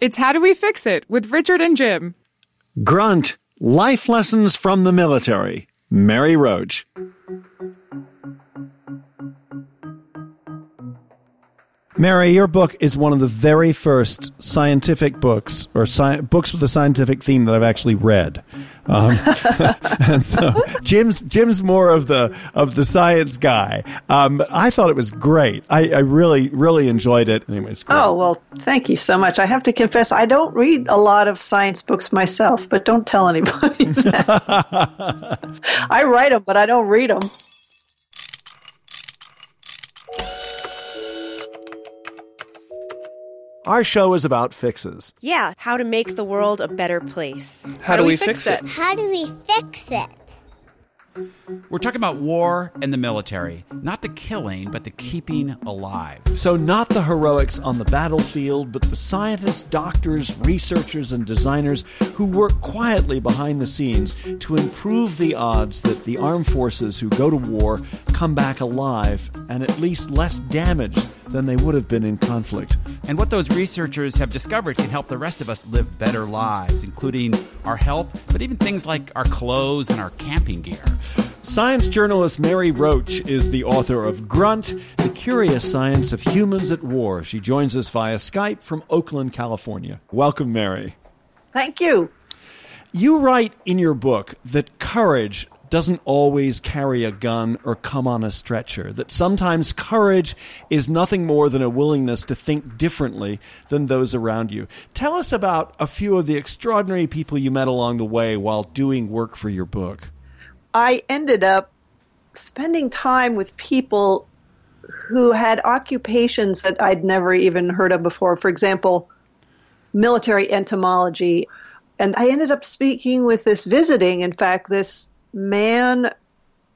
It's How Do We Fix It with Richard and Jim. Grunt Life Lessons from the Military. Mary Roach. Mary, your book is one of the very first scientific books or sci- books with a scientific theme that I've actually read. Um, and so Jim's Jim's more of the of the science guy. Um, I thought it was great. I, I really really enjoyed it. Anyways, oh well, thank you so much. I have to confess, I don't read a lot of science books myself, but don't tell anybody. That. I write them, but I don't read them. Our show is about fixes. Yeah, how to make the world a better place. How, how do, we, we fix, fix it? it? How do we fix it? We're talking about war and the military, not the killing, but the keeping alive. So, not the heroics on the battlefield, but the scientists, doctors, researchers, and designers who work quietly behind the scenes to improve the odds that the armed forces who go to war come back alive and at least less damaged than they would have been in conflict. And what those researchers have discovered can help the rest of us live better lives, including our health, but even things like our clothes and our camping gear. Science journalist Mary Roach is the author of Grunt, The Curious Science of Humans at War. She joins us via Skype from Oakland, California. Welcome, Mary. Thank you. You write in your book that courage doesn't always carry a gun or come on a stretcher, that sometimes courage is nothing more than a willingness to think differently than those around you. Tell us about a few of the extraordinary people you met along the way while doing work for your book. I ended up spending time with people who had occupations that I'd never even heard of before. For example, military entomology. And I ended up speaking with this visiting, in fact, this man,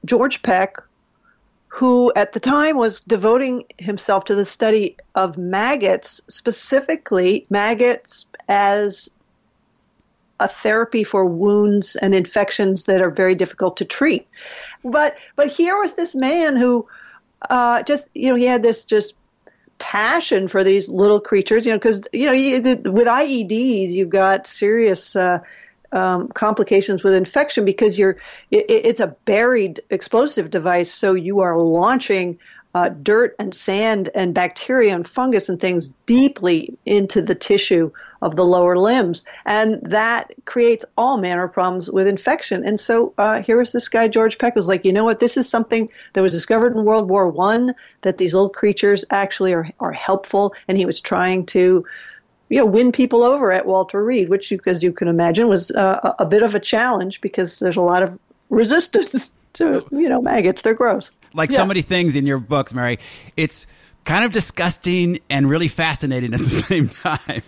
George Peck, who at the time was devoting himself to the study of maggots, specifically maggots as a therapy for wounds and infections that are very difficult to treat. But but here was this man who uh, just you know he had this just passion for these little creatures. You know because you know you, the, with IEDs you've got serious. Uh, um, complications with infection because you're it, it's a buried explosive device, so you are launching uh, dirt and sand and bacteria and fungus and things deeply into the tissue of the lower limbs. And that creates all manner of problems with infection. And so uh, here was this guy, George Peck, was like, you know what, this is something that was discovered in World War One, that these little creatures actually are, are helpful. And he was trying to you know, win people over at Walter Reed, which, you, as you can imagine, was uh, a bit of a challenge because there's a lot of resistance to, you know, maggots. They're gross. Like yeah. so many things in your books, Mary, it's kind of disgusting and really fascinating at the same time.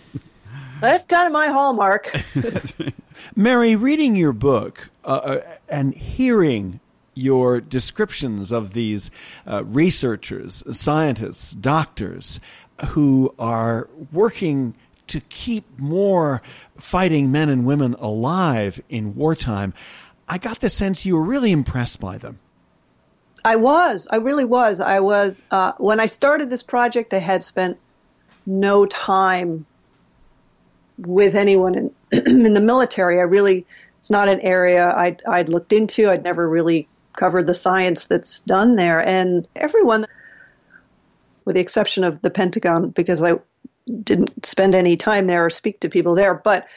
That's kind of my hallmark. Mary, reading your book uh, uh, and hearing your descriptions of these uh, researchers, scientists, doctors who are working to keep more fighting men and women alive in wartime, I got the sense you were really impressed by them. I was. I really was. I was. Uh, when I started this project, I had spent no time with anyone in, in the military. I really, it's not an area I'd, I'd looked into. I'd never really covered the science that's done there. And everyone, with the exception of the Pentagon, because I didn't spend any time there or speak to people there, but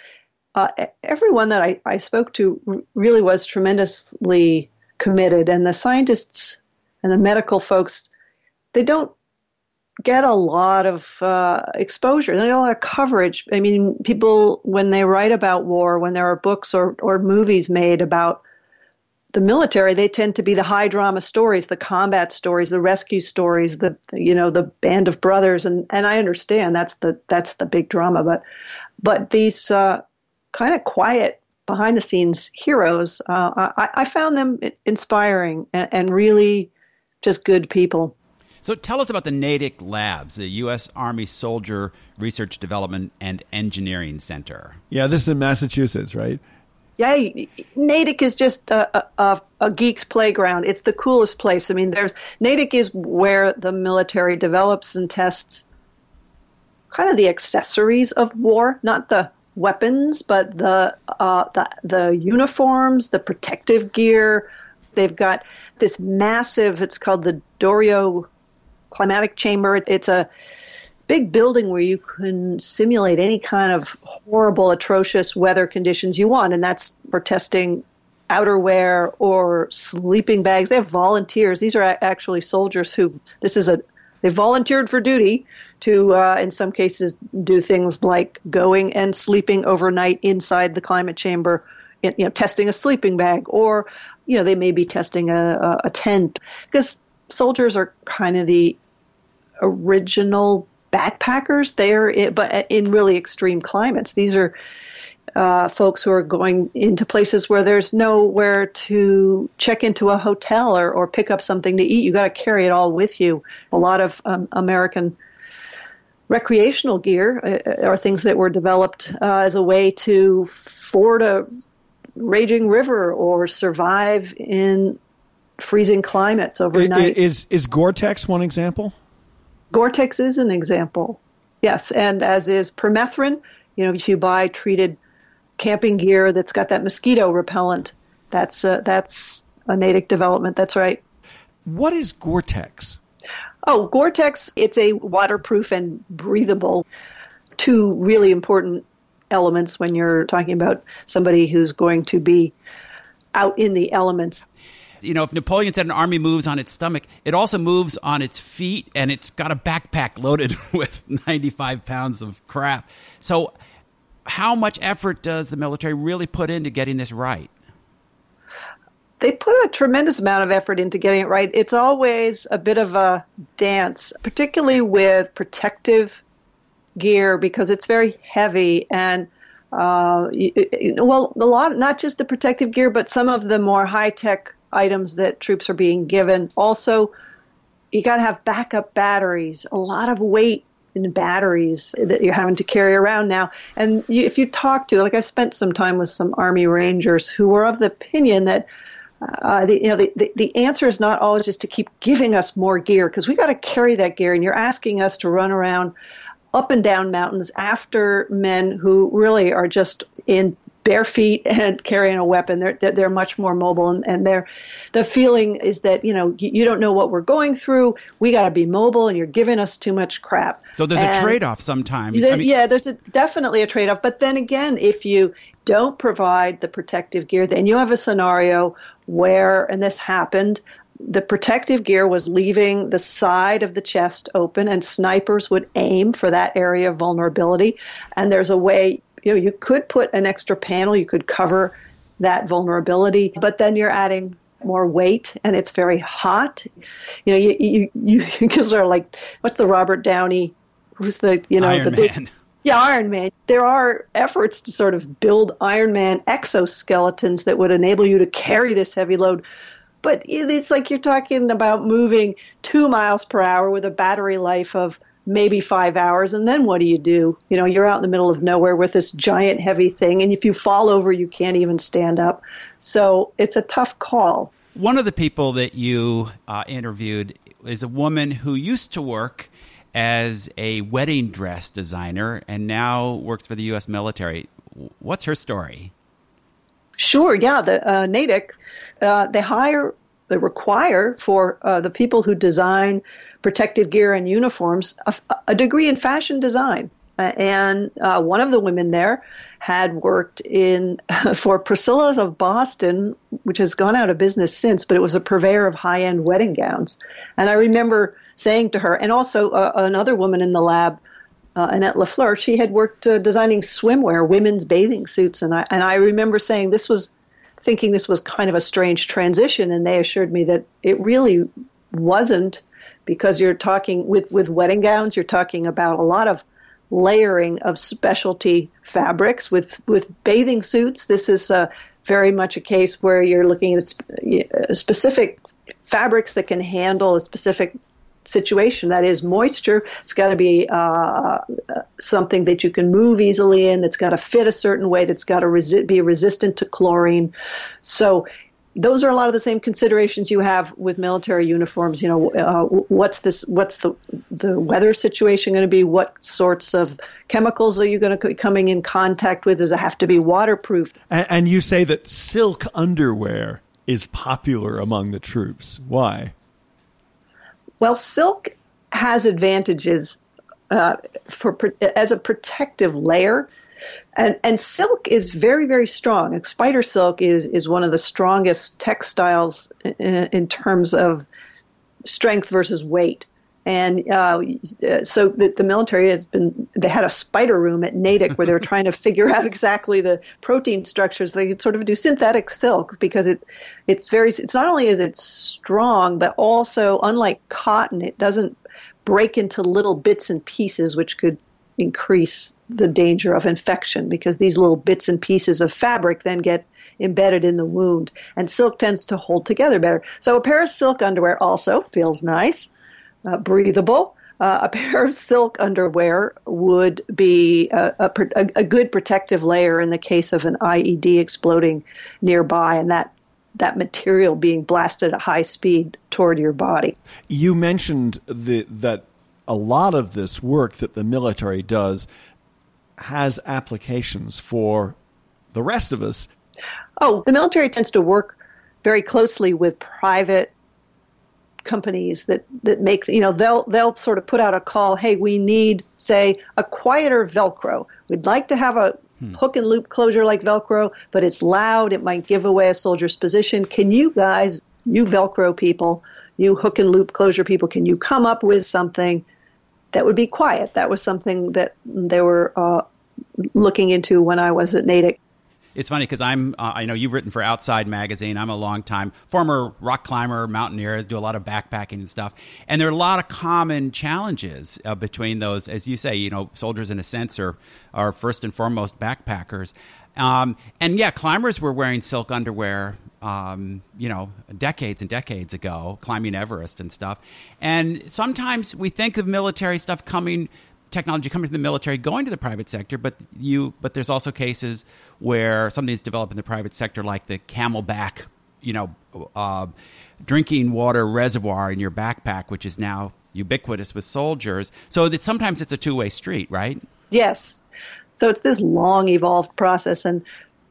uh, everyone that I, I spoke to really was tremendously committed, and the scientists and the medical folks, they don't get a lot of uh, exposure. They get a lot of coverage. I mean, people when they write about war, when there are books or or movies made about the military, they tend to be the high drama stories, the combat stories, the rescue stories, the, the you know the band of brothers, and and I understand that's the that's the big drama, but but these uh, kind of quiet behind the scenes heroes, uh, I, I, found them inspiring and, and really just good people. So tell us about the Natick Labs, the U.S. Army Soldier Research Development and Engineering Center. Yeah, this is in Massachusetts, right? Yeah, Natick is just a, a, a, geek's playground. It's the coolest place. I mean, there's Natick is where the military develops and tests kind of the accessories of war, not the weapons, but the uh, the, the uniforms, the protective gear. They've got this massive. It's called the Doriot climatic chamber. It's a big building where you can simulate any kind of horrible, atrocious weather conditions you want, and that's for testing outerwear or sleeping bags. They have volunteers. These are actually soldiers who this is a they volunteered for duty to, uh, in some cases, do things like going and sleeping overnight inside the climate chamber, you know, testing a sleeping bag, or you know, they may be testing a, a tent because soldiers are kind of the original backpackers there, but in really extreme climates. These are uh, folks who are going into places where there's nowhere to check into a hotel or, or pick up something to eat. You got to carry it all with you. A lot of um, American recreational gear uh, are things that were developed uh, as a way to ford a raging river or survive in freezing climates overnight. Is is Gore-Tex one example? Gore-Tex is an example. Yes, and as is permethrin. You know, if you buy treated camping gear that's got that mosquito repellent, that's uh, that's a Natick development. That's right. What is Gore-Tex? Oh, Gore-Tex, it's a waterproof and breathable. Two really important elements when you're talking about somebody who's going to be out in the elements you know, if Napoleon said an army moves on its stomach, it also moves on its feet, and it's got a backpack loaded with 95 pounds of crap. So, how much effort does the military really put into getting this right? They put a tremendous amount of effort into getting it right. It's always a bit of a dance, particularly with protective gear, because it's very heavy and uh, well, a lot, not just the protective gear, but some of the more high tech items that troops are being given. Also, you got to have backup batteries, a lot of weight in batteries that you're having to carry around now. And you, if you talk to, like I spent some time with some Army Rangers who were of the opinion that uh, the, you know, the, the, the answer is not always just to keep giving us more gear because we got to carry that gear, and you're asking us to run around up and down mountains after men who really are just in bare feet and carrying a weapon. They're they're much more mobile, and, and they're the feeling is that you know you, you don't know what we're going through. We got to be mobile, and you're giving us too much crap. So there's and a trade off sometimes. I mean, yeah, there's a, definitely a trade off. But then again, if you don't provide the protective gear, then you have a scenario where, and this happened, the protective gear was leaving the side of the chest open, and snipers would aim for that area of vulnerability. And there's a way you know, you could put an extra panel, you could cover that vulnerability, but then you're adding more weight and it's very hot. You know, you you you because they're like, what's the Robert Downey? Who's the you know Iron the big Man. yeah Iron Man. There are efforts to sort of build Iron Man exoskeletons that would enable you to carry this heavy load. But it's like you're talking about moving two miles per hour with a battery life of maybe five hours, and then what do you do? You know, you're out in the middle of nowhere with this giant heavy thing, and if you fall over, you can't even stand up. So it's a tough call. One of the people that you uh, interviewed is a woman who used to work as a wedding dress designer and now works for the U.S. military. What's her story? Sure, yeah. The uh, Natick, uh, they hire, they require for uh, the people who design protective gear and uniforms, a, a degree in fashion design. and uh, one of the women there had worked in for Priscilla's of Boston, which has gone out of business since, but it was a purveyor of high end wedding gowns. And I remember saying to her, and also uh, another woman in the lab, uh, Annette Lafleur, she had worked uh, designing swimwear, women's bathing suits, and I and I remember saying this was, thinking this was kind of a strange transition, and they assured me that it really wasn't, because you're talking with with wedding gowns, you're talking about a lot of layering of specialty fabrics with with bathing suits. This is uh, very much a case where you're looking at uh, specific fabrics that can handle a specific situation. That is moisture. It's got to be uh, uh, something that you can move easily in. It's got to fit a certain way. That's got to resi- be resistant to chlorine. So those are a lot of the same considerations you have with military uniforms. You know, uh, what's this? What's the the weather situation going to be? What sorts of chemicals are you going to be coming in contact with? Does it have to be waterproof? And, and you say that silk underwear is popular among the troops. Why? Well, silk has advantages uh, for as a protective layer. And, and silk is very, very strong. Spider silk is, is one of the strongest textiles in, in terms of strength versus weight. And uh, so the, the, military has been, they had a spider room at Natick where they were trying to figure out exactly the protein structures. They could sort of do synthetic silks because it, it's very, it's not only is it strong, but also unlike cotton, it doesn't break into little bits and pieces, which could increase the danger of infection because these little bits and pieces of fabric then get embedded in the wound. And silk tends to hold together better. So a pair of silk underwear also feels nice, uh, breathable. Uh, a pair of silk underwear would be a, a, a, good protective layer in the case of an IED exploding nearby, and that that material being blasted at high speed toward your body. You mentioned the, that a lot of this work that the military does has applications for the rest of us. Oh, the military tends to work very closely with private companies that, that make you know they'll they'll sort of put out a call hey we need say a quieter velcro we'd like to have a hmm. hook and loop closure like velcro but it's loud it might give away a soldier's position can you guys you velcro people you hook and loop closure people can you come up with something that would be quiet. That was something that they were uh, looking into when I was at Natick. It's funny because I'm, uh, I know you've written for Outside Magazine. I'm a long time former rock climber, mountaineer, do a lot of backpacking and stuff. And there are a lot of common challenges uh, between those. As you say, you know, soldiers in a sense are, are first and foremost backpackers. Um, and yeah, climbers were wearing silk underwear um, you know, decades and decades ago, climbing Everest and stuff. And sometimes we think of military stuff coming, technology coming from the military, going to the private sector. But you, but there's also cases where something's developed in the private sector, like the CamelBak, you know, uh, drinking water reservoir in your backpack, which is now ubiquitous with soldiers. So that sometimes it's a two way street, right? Yes. So it's this long evolved process, and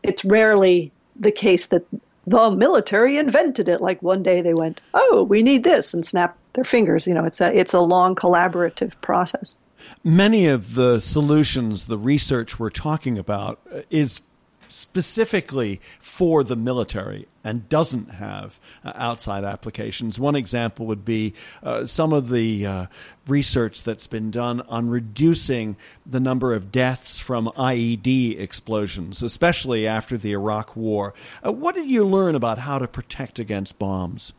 it's rarely the case that the military invented it. Like one day they went, "Oh, we need this," and snap their fingers. You know, it's a it's a long collaborative process. Many of the solutions, the research we're talking about, is specifically for the military and doesn't have uh, outside applications. One example would be uh, some of the uh, research that's been done on reducing the number of deaths from IED explosions, especially after the Iraq War. Uh, what did you learn about how to protect against bombs?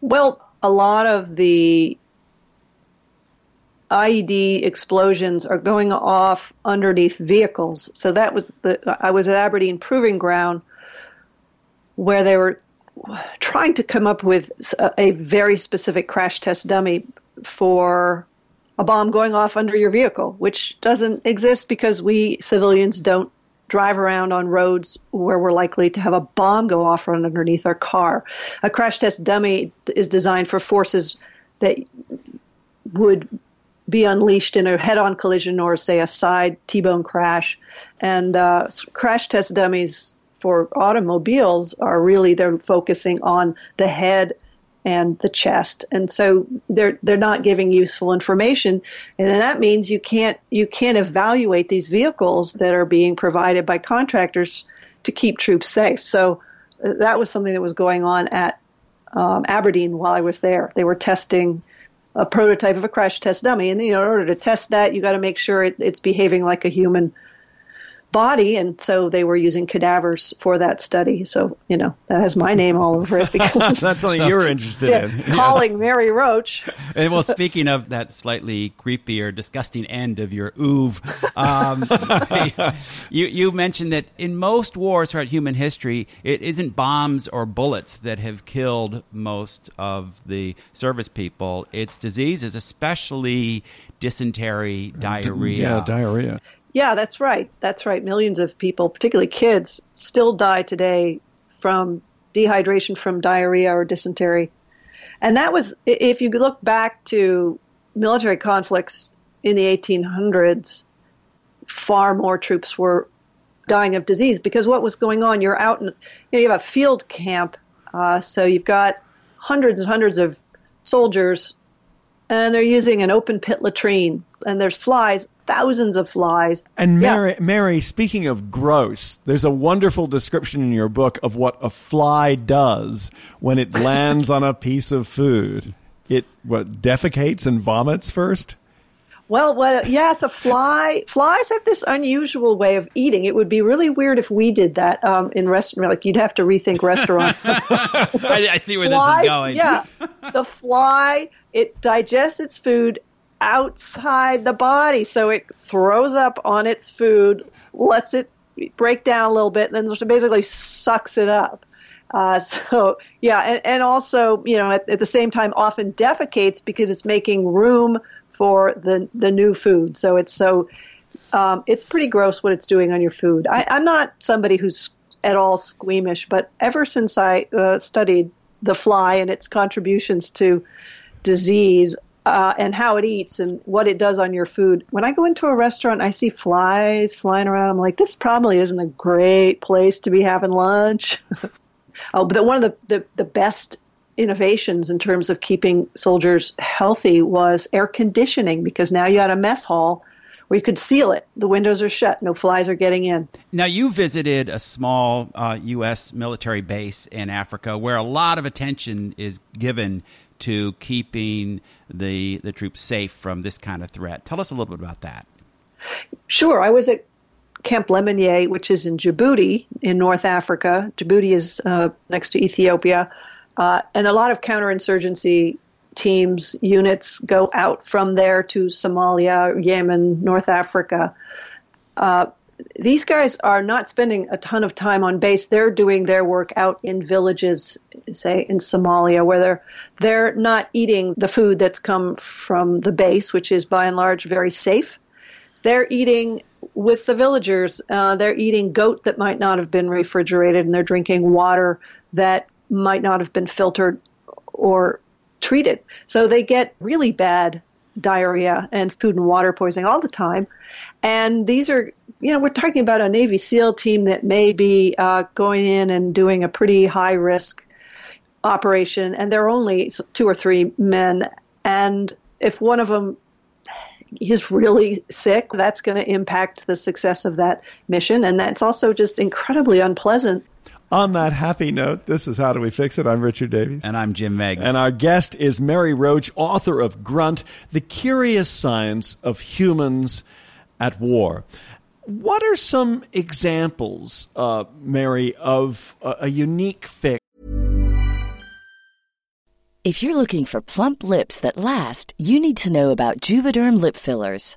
Well, a lot of the IED explosions are going off underneath vehicles. So that was the I was at Aberdeen Proving Ground where they were trying to come up with a, very specific crash test dummy for a bomb going off under your vehicle, which doesn't exist because we civilians don't drive around on roads where we're likely to have a bomb go off right underneath our car. A crash test dummy is designed for forces that would be unleashed in a head-on collision or say a side T-bone crash. And uh, crash test dummies for automobiles are really they're focusing on the head and the chest. And so they're they're not giving useful information. And that means you can't you can't evaluate these vehicles that are being provided by contractors to keep troops safe. So uh, that was something that was going on at um, Aberdeen while I was there. They were testing a prototype of a crash test dummy, and you know, in order to test that, you got to make sure it, it's behaving like a human body, and so they were using cadavers for that study. So you know that has my name all over it because That's something you're interested in. calling Mary Roach. And, well, speaking of that slightly creepy or disgusting end of your oov, um, you you mentioned that in most wars throughout human history, it isn't bombs or bullets that have killed most of the service people. It's diseases, especially dysentery, diarrhea. Yeah, diarrhea. Yeah, that's right. That's right. Millions of people, particularly kids, still die today from dehydration from diarrhea or dysentery. And that was, if you look back to military conflicts in the 1800s, far more troops were dying of disease because what was going on, you're out in, you, know, you have a field camp, uh, so you've got hundreds and hundreds of soldiers, and they're using an open pit latrine, and there's flies, thousands of flies. And Yeah. Mary, Mary, speaking of gross, there's a wonderful description in your book of what a fly does when it lands on a piece of food. It what defecates and vomits first. Well, what? Yes, a fly. Flies have this unusual way of eating. It would be really weird if we did that um, in restaurant. Like you'd have to rethink restaurants. I, I see where Flies, this is going. Yeah, the fly it digests its food outside the body, so it throws up on its food, lets it break down a little bit, and then basically sucks it up. Uh, so yeah, and, and also you know at, at the same time often defecates because it's making room for the the new food. So it's so um, it's pretty gross what it's doing on your food. I, I'm not somebody who's at all squeamish, but ever since I uh, studied the fly and its contributions to disease uh, and how it eats and what it does on your food, when I go into a restaurant, I see flies flying around. I'm like, this probably isn't a great place to be having lunch. oh, but one of the, the, the best innovations in terms of keeping soldiers healthy was air conditioning because now you had a mess hall where you could seal it. The windows are shut, no flies are getting in. Now, you visited a small uh, U.S. military base in Africa where a lot of attention is given to keeping the the troops safe from this kind of threat. Tell us a little bit about that. Sure, I was at Camp Lemonnier, which is in Djibouti in North Africa. Djibouti is uh, next to Ethiopia, uh, and a lot of counterinsurgency teams, units go out from there to Somalia, Yemen, North Africa. Uh, these guys are not spending a ton of time on base. They're doing their work out in villages, say in Somalia, where they're they're not eating the food that's come from the base, which is by and large very safe. They're eating with the villagers. Uh, they're eating goat that might not have been refrigerated, and they're drinking water that might not have been filtered or treated. So they get really bad diarrhea and food and water poisoning all the time. And these are, you know, we're talking about a Navy SEAL team that may be uh, going in and doing a pretty high risk operation, and they're only two or three men. And if one of them is really sick, that's going to impact the success of that mission. And that's also just incredibly unpleasant. On that happy note, this is How Do We Fix It? I'm Richard Davies. And I'm Jim Meigs. And our guest is Mary Roach, author of Grunt, The Curious Science of Humans at War. What are some examples, uh, Mary, of a, a unique fix? If you're looking for plump lips that last, you need to know about Juvederm lip fillers.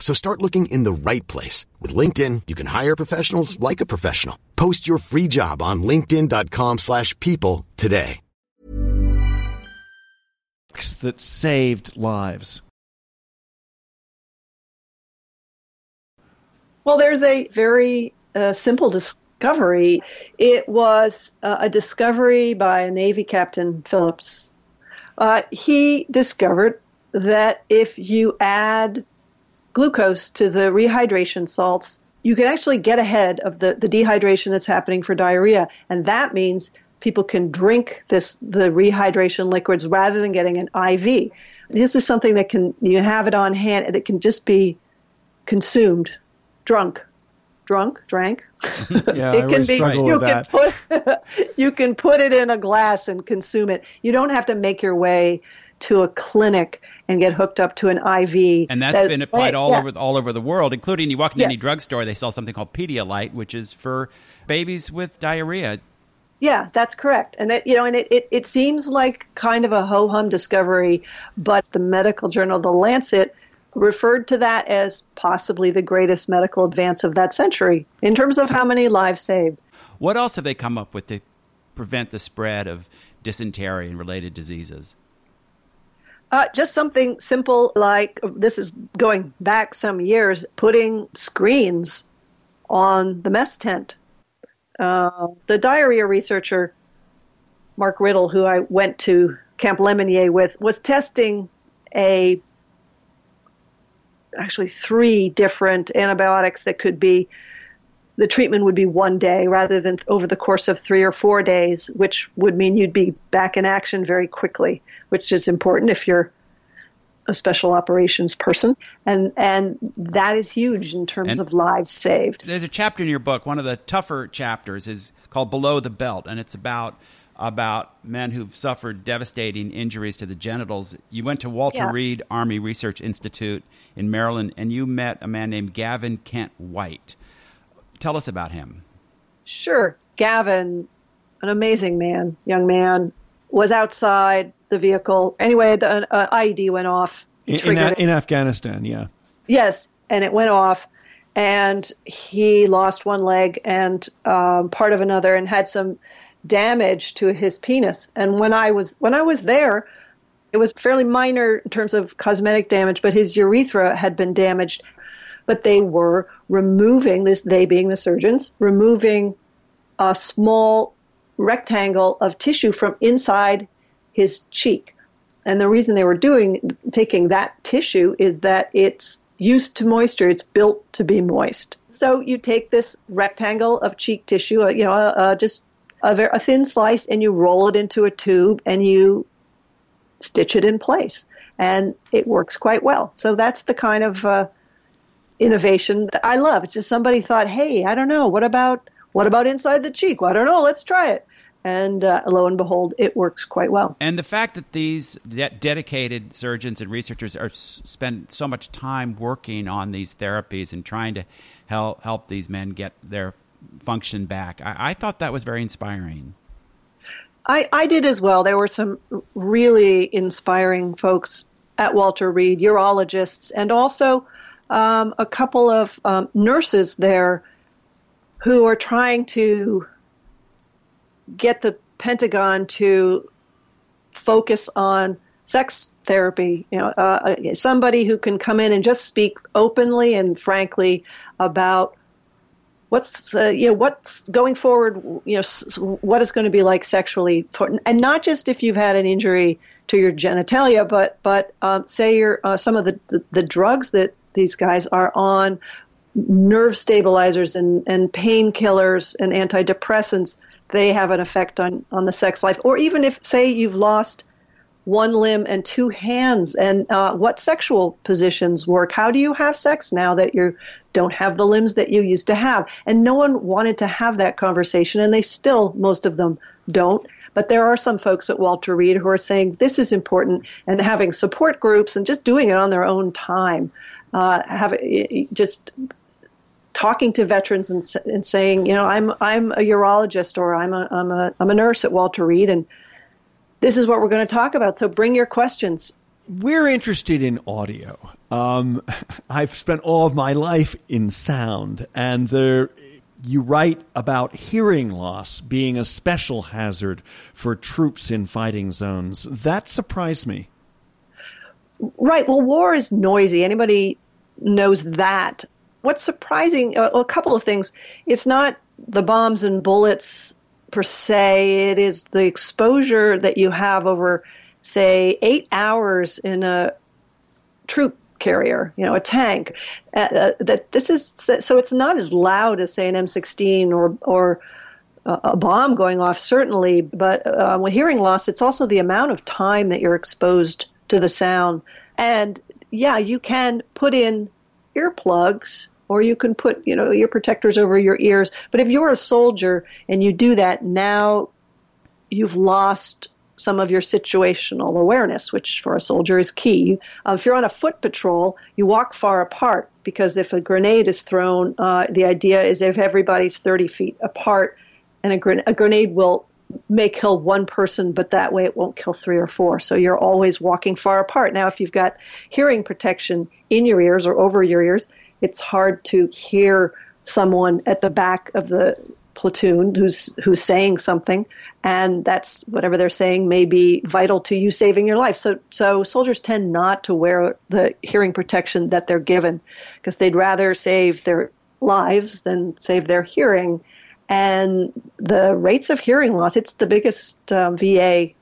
So start looking in the right place. With LinkedIn, you can hire professionals like a professional. Post your free job on linkedin.com slash people today. That saved lives. Well, there's a very uh, simple discovery. It was uh, a discovery by a Navy Captain Phillips. Uh, he discovered that if you add glucose to the rehydration salts, you can actually get ahead of the, the dehydration that's happening for diarrhea. And that means people can drink this the rehydration liquids rather than getting an IV. This is something that can you have it on hand that can just be consumed drunk, drunk, drank. Yeah, it I can be. You can put you can put it in a glass and consume it. You don't have to make your way to a clinic and get hooked up to an IV. And that's that, been applied all yeah. over all over the world, including you walk into Yes. any drugstore, they sell something called Pedialyte, which is for babies with diarrhea. Yeah, that's correct. And that, you know, and it, it, it seems like kind of a ho hum discovery, but the medical journal, The Lancet, referred to that as possibly the greatest medical advance of that century in terms of how many lives saved. What else have they come up with to prevent the spread of dysentery and related diseases? Uh, just something simple like this is going back some years, putting screens on the mess tent. Uh, the diarrhea researcher, Mark Riddle, who I went to Camp Lemonnier with, was testing a actually three different antibiotics that could be the treatment would be one day rather than over the course of three or four days, which would mean you'd be back in action very quickly, which is important if you're a special operations person. And and that is huge in terms And- of lives saved. There's a chapter in your book, one of the tougher chapters is called Below the Belt, and it's about about men who've suffered devastating injuries to the genitals. You went to Walter Yeah. Reed Army Research Institute in Maryland and you met a man named Gavin Kent White. Tell us about him. Sure. Gavin, an amazing man, young man, was outside the vehicle. Anyway, the uh, IED went off. In, in, triggered A- it. in Afghanistan, yeah. Yes, and it went off, and he lost one leg and um, part of another, and had some damage to his penis. And when I was when I was there, it was fairly minor in terms of cosmetic damage, but his urethra had been damaged. But they were removing this, they being the surgeons, removing a small rectangle of tissue from inside his cheek. And the reason they were doing taking that tissue is that it's used to moisture. It's built to be moist. So you take this rectangle of cheek tissue, uh, you know, uh, uh, just a, a thin slice, and you roll it into a tube, and you stitch it in place, and it works quite well. So that's the kind of uh, innovation that I love. It's just somebody thought, hey, I don't know, what about what about inside the cheek? Well, I don't know. Let's try it. And uh, lo and behold, it works quite well. And the fact that these de- dedicated surgeons and researchers are s- spend so much time working on these therapies and trying to help help these men get their function back, I, I thought that was very inspiring. I, I did as well. There were some really inspiring folks at Walter Reed, urologists, and also um, a couple of um, nurses there who are trying to get the Pentagon to focus on sex therapy. You know, uh, somebody who can come in and just speak openly and frankly about what's uh, you know what's going forward. You know, what is going to be like sexually, for, and not just if you've had an injury to your genitalia, but but um, say you're uh, some of the, the the drugs that these guys are on nerve stabilizers and, and painkillers and antidepressants, they have an effect on, on the sex life. Or even if, say, you've lost one limb and two hands, and uh, what sexual positions work? How do you have sex now that you don't have the limbs that you used to have? And no one wanted to have that conversation, and they still, most of them, don't. But there are some folks at Walter Reed who are saying this is important and having support groups and just doing it on their own time. Uh, have just talking to veterans and, and saying, you know, I'm I'm a urologist or I'm a I'm a I'm a nurse at Walter Reed, and this is what we're going to talk about. So bring your questions. We're interested in audio. Um, I've spent all of my life in sound, and there. You write about hearing loss being a special hazard for troops in fighting zones. That surprised me. Right. Well, war is noisy. Anybody knows that what's surprising, uh, a couple of things. It's not the bombs and bullets per se, it is the exposure that you have over, say, eight hours in a troop carrier, you know, a tank. Uh, uh, that this is so it's not as loud as say an M16 or or a bomb going off, certainly. But uh, with hearing loss, it's also the amount of time that you're exposed to the sound. And yeah, you can put in earplugs or you can put you know your protectors over your ears but if you're a soldier and you do that now you've lost some of your situational awareness which for a soldier is key uh, if you're on a foot patrol you walk far apart because if a grenade is thrown uh, the idea is if everybody's 30 feet apart and a, gren- a grenade will may kill one person, but that way it won't kill three or four. So you're always walking far apart. Now, if you've got hearing protection in your ears or over your ears, it's hard to hear someone at the back of the platoon who's who's saying something and that's whatever they're saying may be vital to you saving your life. So so soldiers tend not to wear the hearing protection that they're given because they'd rather save their lives than save their hearing. And the rates of hearing loss it's the biggest um, VA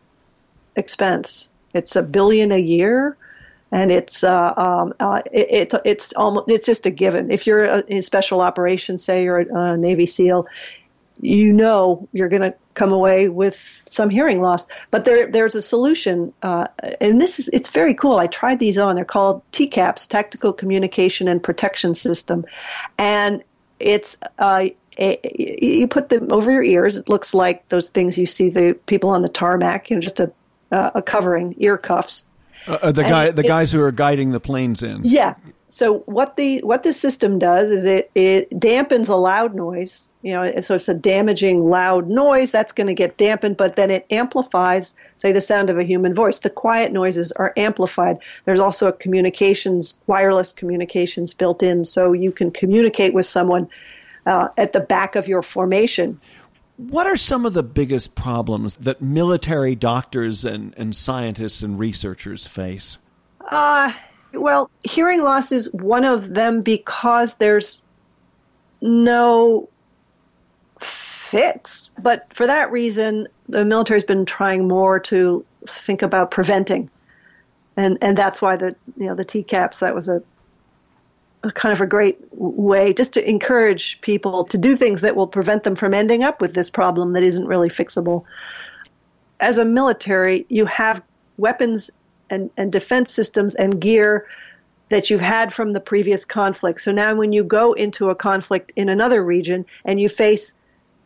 expense. It's a billion a year and it's uh, um, uh, it, it's it's almost it's just a given. If you're a, in special operations, say you're a, a Navy SEAL, you know you're going to come away with some hearing loss. But there there's a solution, uh, and this is it's very cool. I tried these on. They're called TCAPS, Tactical Communication and Protection System, and it's uh, you put them over your ears. It looks like those things you see the people on the tarmac, you know, just a, uh, a covering, ear cuffs. Uh, uh, the guy, the it, guys who are guiding the planes in. Yeah. So what the what this system does is it it dampens a loud noise. You know, so it's a damaging loud noise that's going to get dampened, but then it amplifies, say, the sound of a human voice. The quiet noises are amplified. There's also a communications, wireless communications built in, so you can communicate with someone uh, at the back of your formation. What are some of the biggest problems that military doctors and, and scientists and researchers face? Uh, well, hearing loss is one of them because there's no fix. But for that reason, the military's been trying more to think about preventing. And and that's why the you know the TCAPS that was a a kind of a great way just to encourage people to do things that will prevent them from ending up with this problem that isn't really fixable. As a military, you have weapons and, and defense systems and gear that you've had from the previous conflict. So now, when you go into a conflict in another region and you face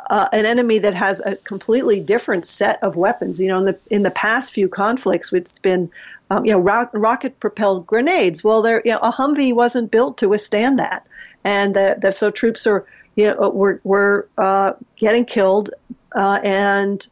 uh, an enemy that has a completely different set of weapons, you know, in the in the past few conflicts, it's been um, you know, ro- rocket propelled grenades. Well, there, you know, a Humvee wasn't built to withstand that, and the, the, so troops are, you know, were were uh, getting killed, uh, and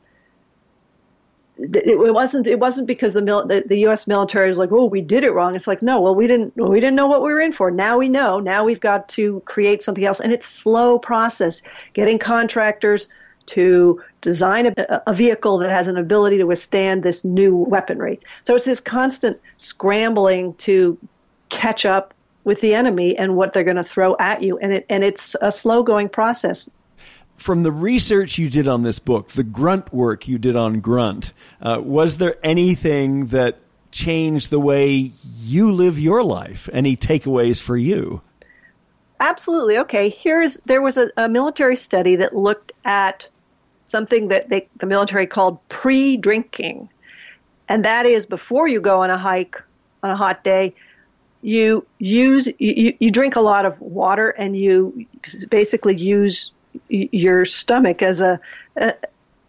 it, wasn't it wasn't because the, mil- the, the U.S. military was like, oh, we did it wrong. It's like, no, well, we didn't we didn't know what we were in for. Now we know. Now we've got to create something else, and it's slow process getting contractors to design a, a, vehicle that has an ability to withstand this new weaponry. So it's this constant scrambling to catch up with the enemy and what they're going to throw at you, and it and it's a slow going process. From the research you did on this book, the grunt work you did on grunt, uh, was there anything that changed the way you live your life? Any takeaways for you? Absolutely. Okay, here's there was a, a military study that looked at something that they, the military called pre-drinking, and that is before you go on a hike on a hot day, you use you, you drink a lot of water and you basically use your stomach as a, a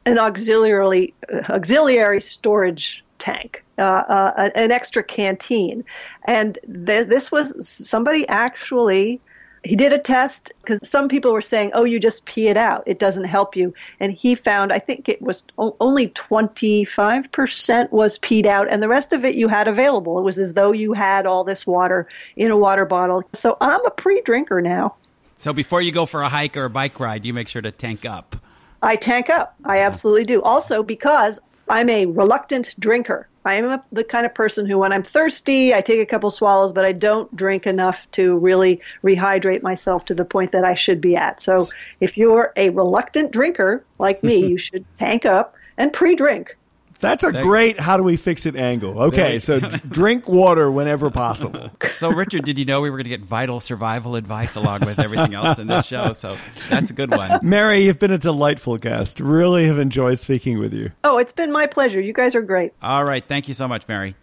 an auxiliary auxiliary storage tank, uh, uh, an extra canteen, and th- this was somebody actually he did a test because some people were saying, "Oh, you just pee it out; it doesn't help you." And he found, I think it was only twenty five percent was peed out, and the rest of it you had available. It was as though you had all this water in a water bottle. So I'm a pre-drinker now. So before you go for a hike or a bike ride, you make sure to tank up. I tank up. I absolutely do. Also because I'm a reluctant drinker. I am a, the kind of person who, when I'm thirsty, I take a couple swallows, but I don't drink enough to really rehydrate myself to the point that I should be at. So, if you're a reluctant drinker like me, you should tank up and pre drink. That's a great how do we fix it angle. Okay, so drink water whenever possible. So, Richard, did you know we were going to get vital survival advice along with everything else in this show? So, that's a good one. Mary, you've been a delightful guest. Really have enjoyed speaking with you. Oh, it's been my pleasure. You guys are great. All right. Thank you so much, Mary.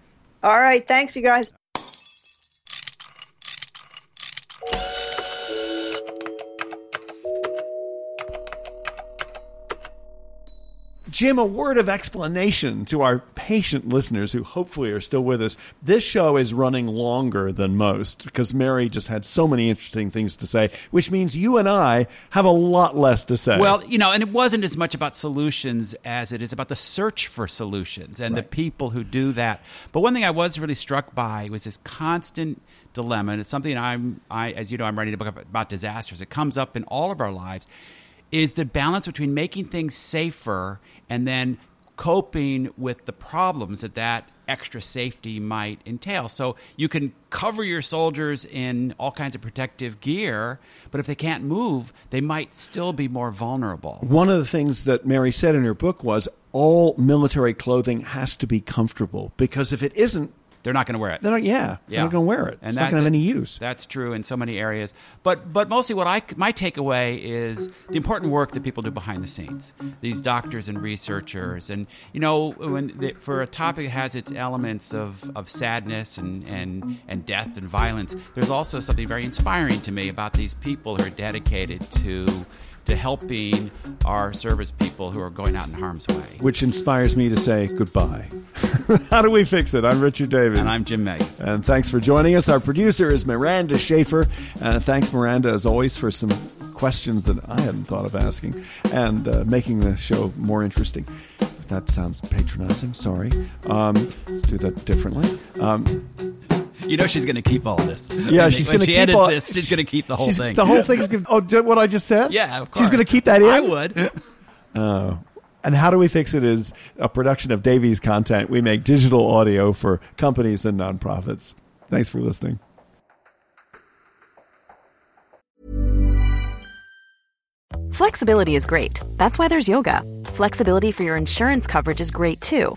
All right. Thanks, you guys. Jim, a word of explanation to our patient listeners who hopefully are still with us. This show is running longer than most because Mary just had so many interesting things to say, which means you and I have a lot less to say. Well, you know, and it wasn't as much about solutions as it is about the search for solutions and right. the people who do that. But one thing I was really struck by was this constant dilemma, and it's something I'm, I, as you know, I'm writing a book about disasters. It comes up in all of our lives is the balance between making things safer and then coping with the problems that that extra safety might entail. So you can cover your soldiers in all kinds of protective gear, but if they can't move, they might still be more vulnerable. One of the things that Mary said in her book was all military clothing has to be comfortable because if it isn't, they're not going to wear it. They're not, yeah, yeah, they're not going to wear it. And it's that, not going to have any use. That's true in so many areas. But but mostly, what I my takeaway is the important work that people do behind the scenes. These doctors and researchers, and you know, when they, for a topic that has its elements of, of sadness and, and and death and violence, there's also something very inspiring to me about these people who are dedicated to to helping our service people who are going out in harm's way. Which inspires me to say goodbye. How do we fix it? I'm Richard Davies. And I'm Jim Meigs. And thanks for joining us. Our producer is Miranda Schaefer. Uh, thanks, Miranda, as always, for some questions that I hadn't thought of asking and uh, making the show more interesting. That sounds patronizing. Sorry. Um, let's do that differently. Um, you know she's going to keep all this. Yeah, when she's going to she keep edits all, this. She's going to keep the whole thing. The whole thing is going. Oh, what I just said. Yeah, of course. she's going to keep that in. I would. Oh. And how do we fix it is a production of Davies content. We make digital audio for companies and nonprofits. Thanks for listening. Flexibility is great. That's why there's yoga. Flexibility for your insurance coverage is great too.